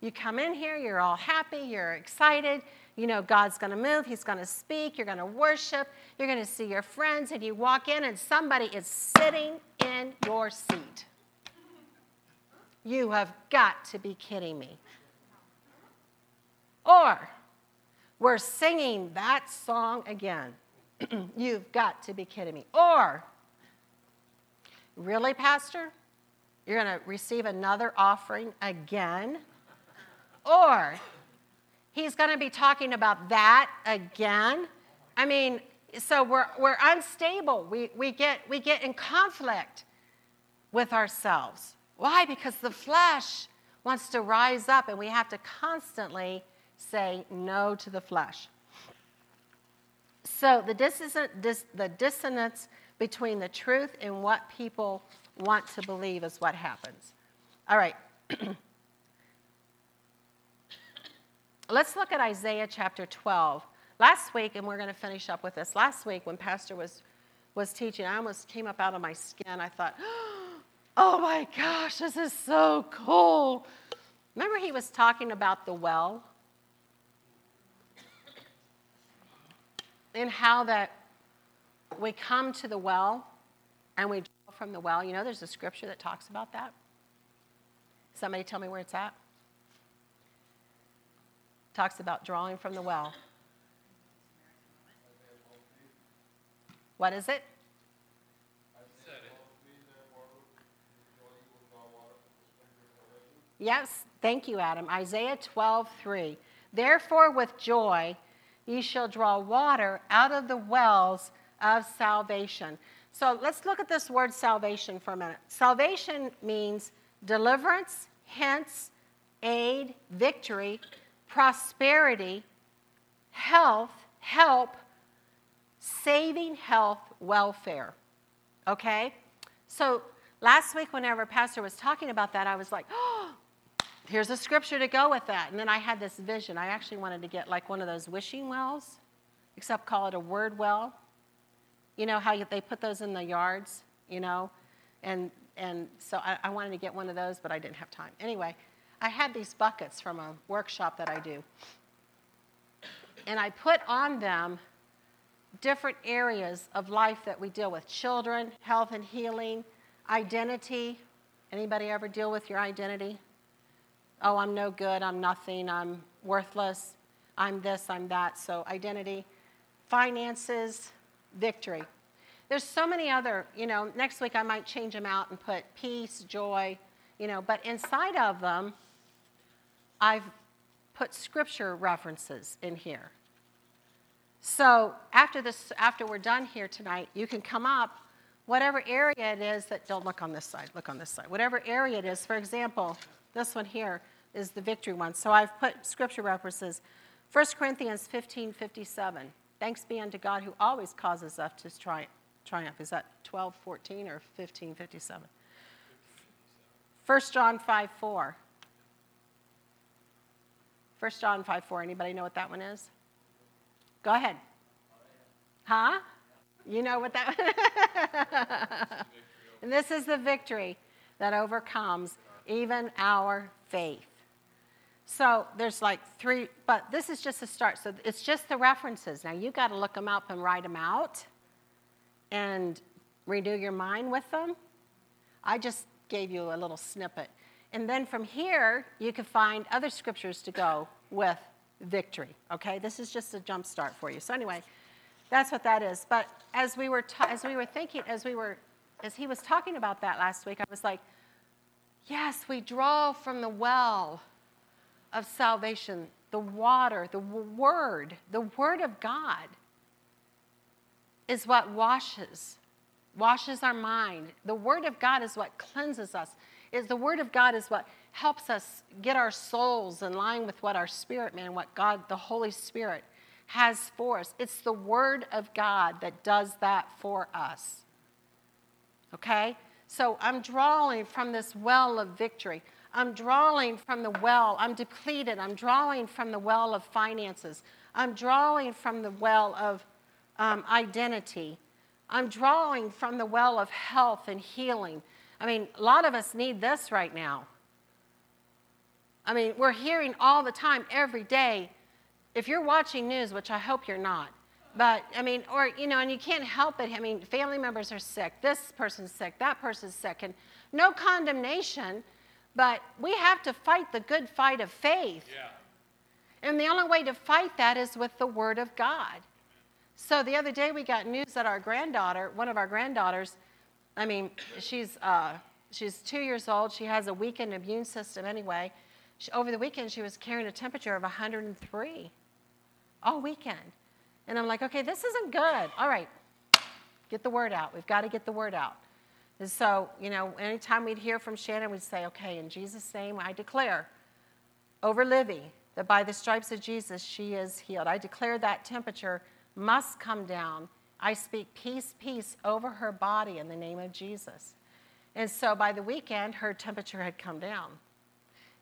You come in here, you're all happy, you're excited, you know God's going to move, He's going to speak, you're going to worship, you're going to see your friends, and you walk in and somebody is sitting in your seat. You have got to be kidding me. Or we're singing that song again. You've got to be kidding me. Or, really, Pastor? You're going to receive another offering again? Or, he's going to be talking about that again? I mean, so we're, we're unstable. We, we, get, we get in conflict with ourselves. Why? Because the flesh wants to rise up, and we have to constantly say no to the flesh. So the, dis- the dissonance between the truth and what people want to believe is what happens. All right. Let's look at Isaiah chapter 12. Last week, and we're going to finish up with this. Last week, when Pastor was, was teaching, I almost came up out of my skin. I thought, oh my gosh, this is so cool. Remember, he was talking about the well? And how that we come to the well and we draw from the well. You know, there's a scripture that talks about that. Somebody tell me where it's at. Talks about drawing from the well. What is it? Yes, thank you, Adam. Isaiah 12, 3. Therefore, with joy, ye shall draw water out of the wells of salvation. So let's look at this word salvation for a minute. Salvation means deliverance, hence, aid, victory, prosperity, health, help, saving health welfare. Okay? So last week, whenever Pastor was talking about that, I was like, oh, here's a scripture to go with that. And then I had this vision. I actually wanted to get like one of those wishing wells, except call it a word well. You know how they put those in the yards, you know? And, and so I, I wanted to get one of those, but I didn't have time. Anyway, I had these buckets from a workshop that I do. And I put on them different areas of life that we deal with children, health and healing, identity. Anybody ever deal with your identity? Oh, I'm no good, I'm nothing, I'm worthless, I'm this, I'm that. So, identity, finances, victory. There's so many other, you know, next week I might change them out and put peace, joy, you know, but inside of them, I've put scripture references in here. So after this, after we're done here tonight, you can come up, whatever area it is that don't look on this side, look on this side. Whatever area it is, for example, this one here is the victory one. So I've put scripture references. 1 Corinthians 15, 57. Thanks be unto God who always causes us to tri- triumph. Is that 12, 14 or 15, 57? 1 John 5, 4. 1 John 5, 4. Anybody know what that one is? Go ahead. Huh? You know what that And this is the victory that overcomes even our faith. So there's like three, but this is just a start. So it's just the references. Now you got to look them up and write them out and renew your mind with them. I just gave you a little snippet. And then from here, you can find other scriptures to go with victory. Okay, this is just a jump start for you. So anyway, that's what that is. But as we were ta- as we were thinking, as we were as he was talking about that last week, I was like, yes, we draw from the well of salvation, the water, the word, the word of God is what washes washes our mind. The word of God is what cleanses us. Is the word of God is what helps us get our souls in line with what our spirit man, what God, the Holy Spirit, has for us. It's the Word of God that does that for us. Okay? So I'm drawing from this well of victory. I'm drawing from the well. I'm depleted. I'm drawing from the well of finances. I'm drawing from the well of um, identity. I'm drawing from the well of health and healing. I mean, a lot of us need this right now. I mean, we're hearing all the time, every day. If you're watching news, which I hope you're not, but I mean, or, you know, and you can't help it. I mean, family members are sick, this person's sick, that person's sick, and no condemnation, but we have to fight the good fight of faith. Yeah. And the only way to fight that is with the Word of God. So the other day we got news that our granddaughter, one of our granddaughters, I mean, she's, uh, she's two years old. She has a weakened immune system anyway. She, over the weekend, she was carrying a temperature of 103 all weekend. And I'm like, okay, this isn't good. All right, get the word out. We've got to get the word out. And so, you know, anytime we'd hear from Shannon, we'd say, okay, in Jesus' name, I declare over Livy that by the stripes of Jesus, she is healed. I declare that temperature must come down. I speak peace, peace over her body in the name of Jesus. And so by the weekend, her temperature had come down.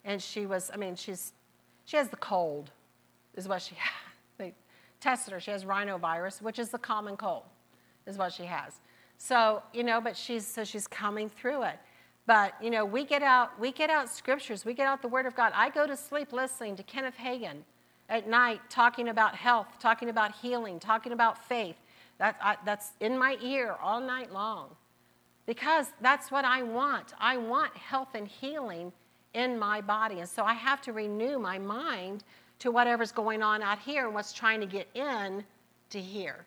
And she was, I mean, she's, she has the cold, is what she has. Tested her. She has rhinovirus, which is the common cold, is what she has. So, you know, but she's so she's coming through it. But, you know, we get out we get out scriptures, we get out the word of God. I go to sleep listening to Kenneth Hagin at night talking about health, talking about healing, talking about faith. That, I, that's in my ear all night long because that's what I want. I want health and healing in my body. And so I have to renew my mind to whatever's going on out here and what's trying to get in to here.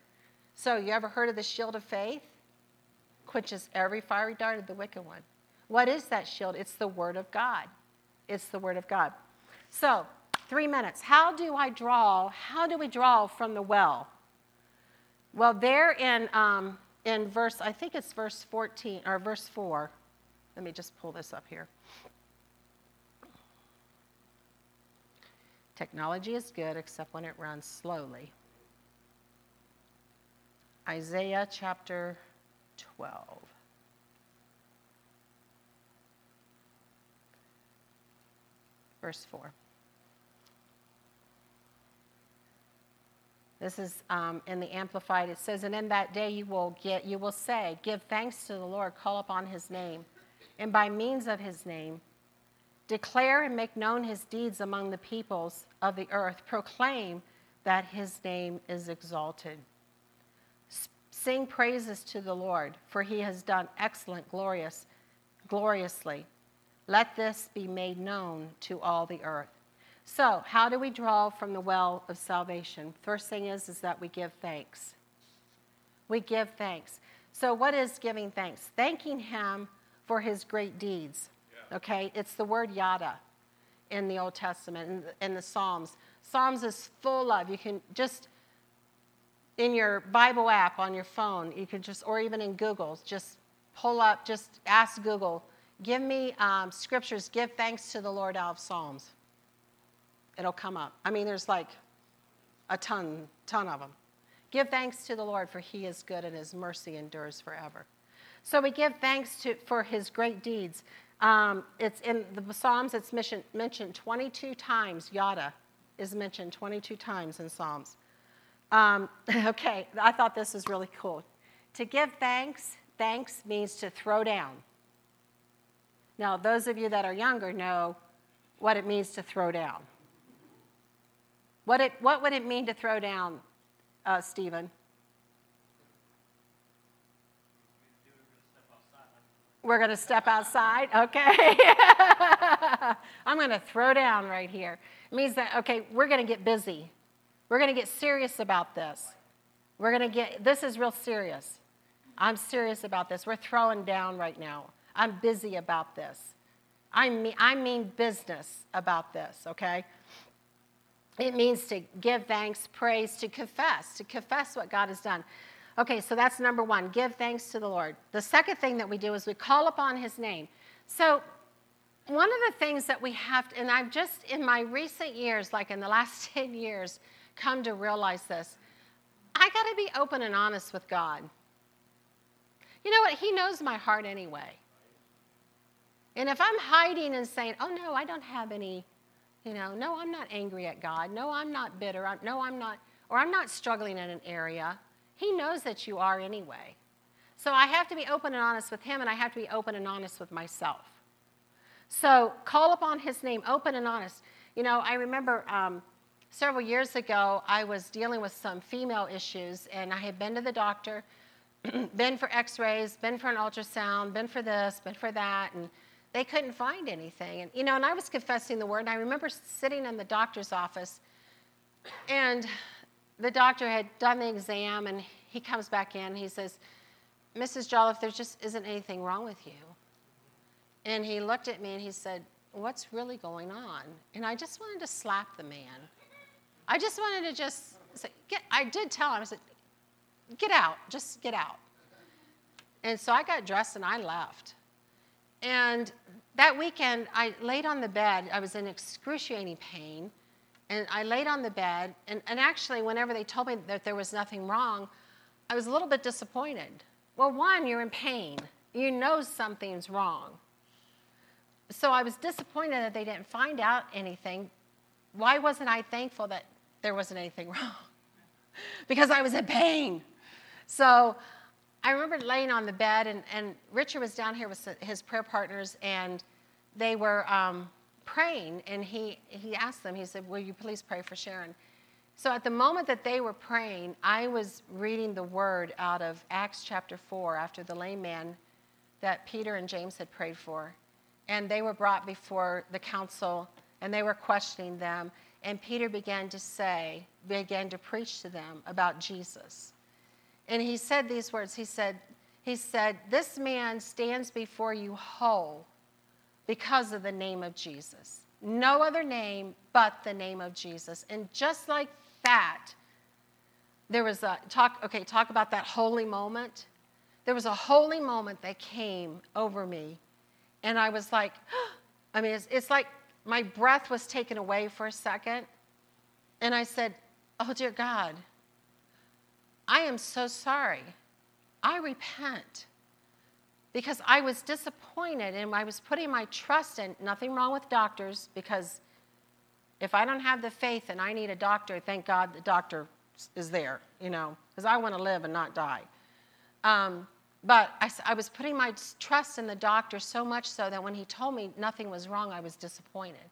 So, you ever heard of the shield of faith? Quenches every fiery dart of the wicked one. What is that shield? It's the Word of God. It's the Word of God. So, three minutes. How do I draw? How do we draw from the well? Well, there in, um, in verse, I think it's verse 14 or verse 4. Let me just pull this up here. Technology is good except when it runs slowly. Isaiah chapter 12. Verse 4. This is um, in the Amplified. It says, "And in that day you will get, you will say, give thanks to the Lord, call upon His name, and by means of His name, Declare and make known his deeds among the peoples of the earth. Proclaim that his name is exalted. Sing praises to the Lord, for he has done excellent, glorious, gloriously. Let this be made known to all the earth. So, how do we draw from the well of salvation? First thing is, is that we give thanks. We give thanks. So, what is giving thanks? Thanking him for his great deeds. Okay? It's the word yada in the Old Testament and in the Psalms. Psalms is full of, you can just, in your Bible app on your phone, you can just, or even in Google, just pull up, just ask Google, give me um, scriptures, give thanks to the Lord out of Psalms. It'll come up. I mean, there's like a ton, ton of them. Give thanks to the Lord, for he is good and his mercy endures forever. So we give thanks to, for his great deeds. Um, it's in the Psalms, it's mentioned, mentioned 22 times. Yada is mentioned 22 times in Psalms. Um, okay, I thought this was really cool. To give thanks, thanks means to throw down. Now, those of you that are younger know what it means to throw down. What, it, what would it mean to throw down, uh, Stephen? We're going to step outside. Okay. I'm going to throw down right here. It means that, okay, we're going to get busy. We're going to get serious about this. We're going to get, this is real serious. I'm serious about this. We're throwing down right now. I'm busy about this. I mean, I mean business about this, okay? It means to give thanks, praise, to confess, to confess what God has done. Okay, so that's number one give thanks to the Lord. The second thing that we do is we call upon his name. So, one of the things that we have, and I've just in my recent years, like in the last 10 years, come to realize this I got to be open and honest with God. You know what? He knows my heart anyway. And if I'm hiding and saying, oh no, I don't have any, you know, no, I'm not angry at God. No, I'm not bitter. No, I'm not, or I'm not struggling in an area. He knows that you are anyway. So I have to be open and honest with him, and I have to be open and honest with myself. So call upon his name, open and honest. You know, I remember um, several years ago, I was dealing with some female issues, and I had been to the doctor, been for x rays, been for an ultrasound, been for this, been for that, and they couldn't find anything. And, you know, and I was confessing the word, and I remember sitting in the doctor's office, and the doctor had done the exam and he comes back in. He says, Mrs. Jolliffe, there just isn't anything wrong with you. And he looked at me and he said, What's really going on? And I just wanted to slap the man. I just wanted to just say, get, I did tell him, I said, Get out, just get out. And so I got dressed and I left. And that weekend, I laid on the bed. I was in excruciating pain. And I laid on the bed. And, and actually, whenever they told me that there was nothing wrong, I was a little bit disappointed. Well, one, you're in pain, you know something's wrong. So I was disappointed that they didn't find out anything. Why wasn't I thankful that there wasn't anything wrong? because I was in pain. So I remember laying on the bed, and, and Richard was down here with his prayer partners, and they were um, praying. And he, he asked them, he said, Will you please pray for Sharon? So at the moment that they were praying, I was reading the word out of Acts chapter 4 after the lame man that Peter and James had prayed for. And they were brought before the council and they were questioning them. And Peter began to say, began to preach to them about Jesus. And he said these words. He said, he said, This man stands before you whole because of the name of Jesus. No other name but the name of Jesus. And just like that, there was a talk, okay, talk about that holy moment. There was a holy moment that came over me. And I was like, I mean, it's, it's like my breath was taken away for a second. And I said, Oh, dear God, I am so sorry. I repent because I was disappointed and I was putting my trust in nothing wrong with doctors because if I don't have the faith and I need a doctor, thank God the doctor is there, you know, because I want to live and not die. Um, but I, I, was putting my trust in the doctor so much so that when he told me nothing was wrong, I was disappointed.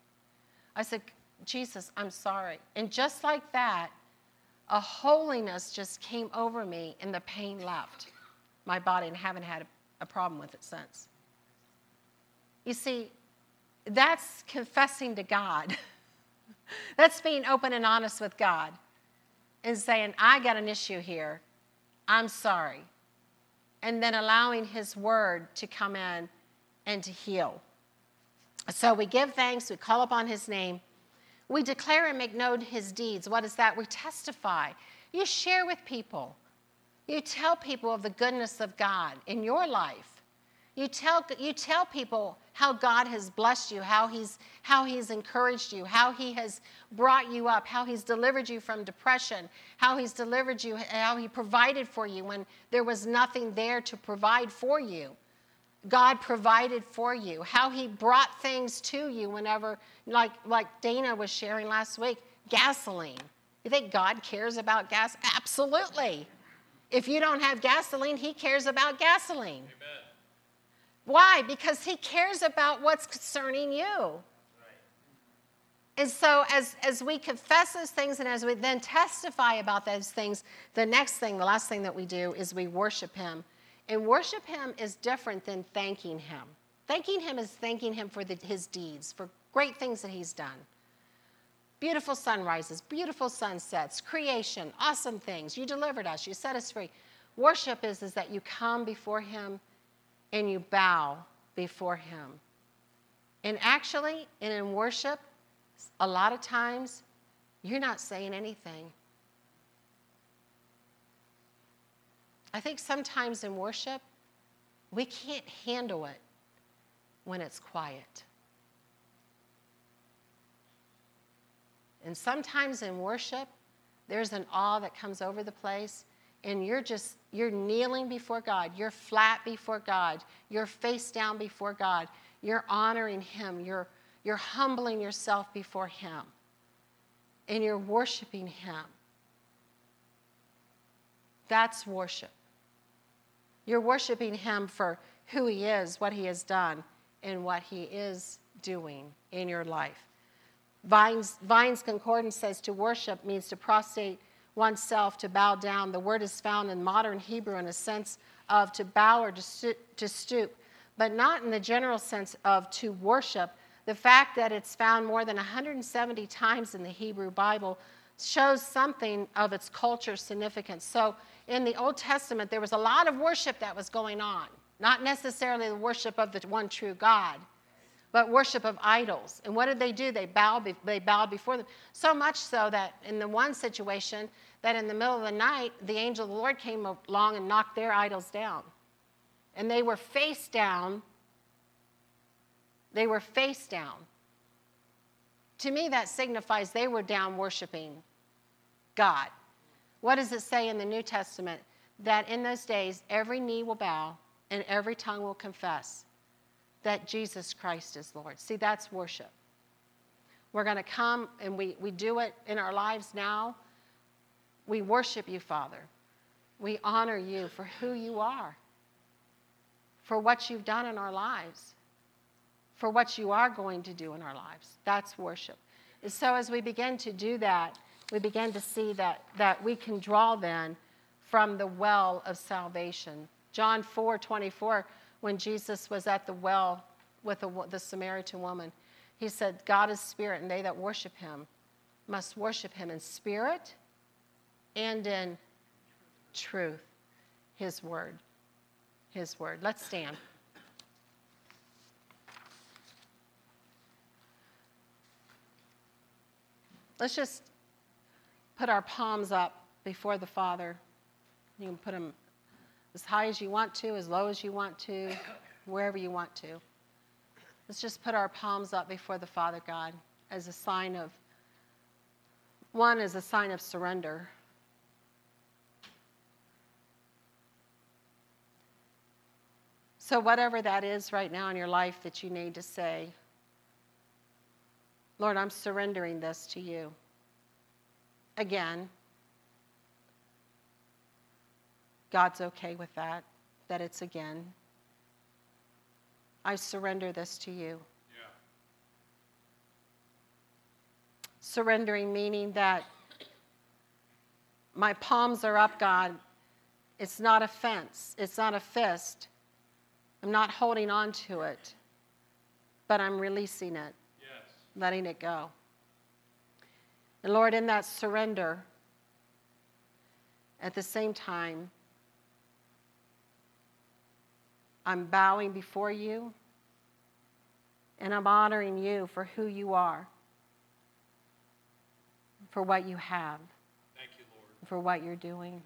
I said, Jesus, I'm sorry. And just like that, a holiness just came over me and the pain left my body and haven't had a, a problem with it since. You see, that's confessing to God. That's being open and honest with God and saying, I got an issue here. I'm sorry. And then allowing His word to come in and to heal. So we give thanks, we call upon His name, we declare and make known His deeds. What is that? We testify. You share with people, you tell people of the goodness of God in your life. You tell, you tell people how God has blessed you, how he's, how he's encouraged you, how He has brought you up, how He's delivered you from depression, how He's delivered you, how He provided for you when there was nothing there to provide for you. God provided for you, how He brought things to you whenever, like, like Dana was sharing last week, gasoline. You think God cares about gas? Absolutely. If you don't have gasoline, He cares about gasoline. Amen. Why? Because he cares about what's concerning you. And so, as, as we confess those things and as we then testify about those things, the next thing, the last thing that we do is we worship Him. And worship Him is different than thanking Him. Thanking Him is thanking Him for the, His deeds, for great things that He's done. Beautiful sunrises, beautiful sunsets, creation, awesome things. You delivered us, you set us free. Worship is, is that you come before Him and you bow before Him. And actually, and in worship, a lot of times, you're not saying anything. I think sometimes in worship, we can't handle it when it's quiet. And sometimes in worship, there's an awe that comes over the place, and you're just you're kneeling before God, you're flat before God, you're face down before God, you're honoring him, you're you're humbling yourself before him. And you're worshiping him. That's worship. You're worshiping him for who he is, what he has done, and what he is doing in your life. Vine's, Vine's Concordance says to worship means to prostrate oneself to bow down. The word is found in modern Hebrew in a sense of to bow or to stoop, but not in the general sense of to worship. The fact that it's found more than 170 times in the Hebrew Bible shows something of its culture significance. So in the Old Testament, there was a lot of worship that was going on, not necessarily the worship of the one true God, but worship of idols. And what did they do? They bowed, they bowed before them. So much so that in the one situation, that in the middle of the night, the angel of the Lord came along and knocked their idols down. And they were face down. They were face down. To me, that signifies they were down worshiping God. What does it say in the New Testament? That in those days, every knee will bow and every tongue will confess that Jesus Christ is Lord. See, that's worship. We're going to come and we, we do it in our lives now. We worship you, Father. We honor you for who you are, for what you've done in our lives, for what you are going to do in our lives. That's worship. And so as we begin to do that, we begin to see that, that we can draw then from the well of salvation. John 4 24 when Jesus was at the well with the, the Samaritan woman. He said, God is spirit, and they that worship him must worship him in spirit and in truth. His word. His word. Let's stand. Let's just put our palms up before the Father. You can put them as high as you want to, as low as you want to, wherever you want to. Let's just put our palms up before the Father God as a sign of, one, as a sign of surrender. So, whatever that is right now in your life that you need to say, Lord, I'm surrendering this to you. Again, God's okay with that, that it's again. I surrender this to you. Yeah. Surrendering meaning that my palms are up, God. It's not a fence, it's not a fist. I'm not holding on to it, but I'm releasing it, yes. letting it go. And Lord, in that surrender, at the same time, I'm bowing before you and I'm honoring you for who you are, for what you have, you, for what you're doing,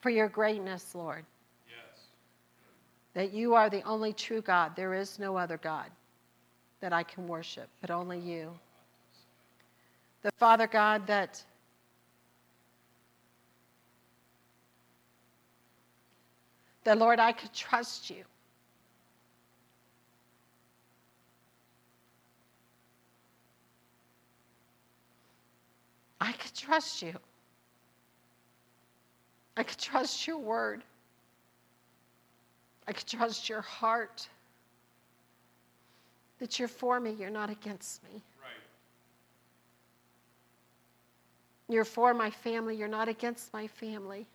for your greatness, Lord. Yes. That you are the only true God. There is no other God that I can worship, but only you. The Father God that that, Lord, I could trust you. I could trust you. I could trust your word. I could trust your heart. That you're for me, you're not against me. Right. You're for my family, you're not against my family.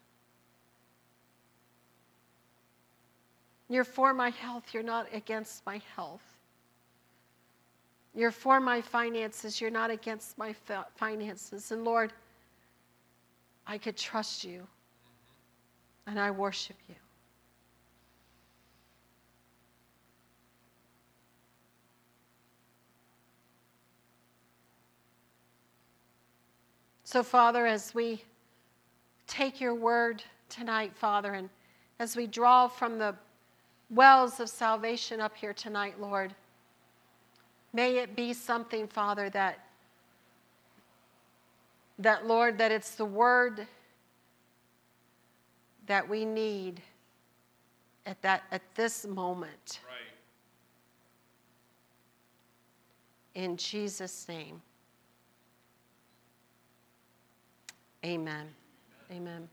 You're for my health, you're not against my health. You're for my finances, you're not against my finances. And Lord, I could trust you, and I worship you. So, Father, as we take your word tonight, Father, and as we draw from the wells of salvation up here tonight, Lord. May it be something, Father, that that Lord, that it's the word that we need at that at this moment. Right. In Jesus' name. Amen. Amen. Amen.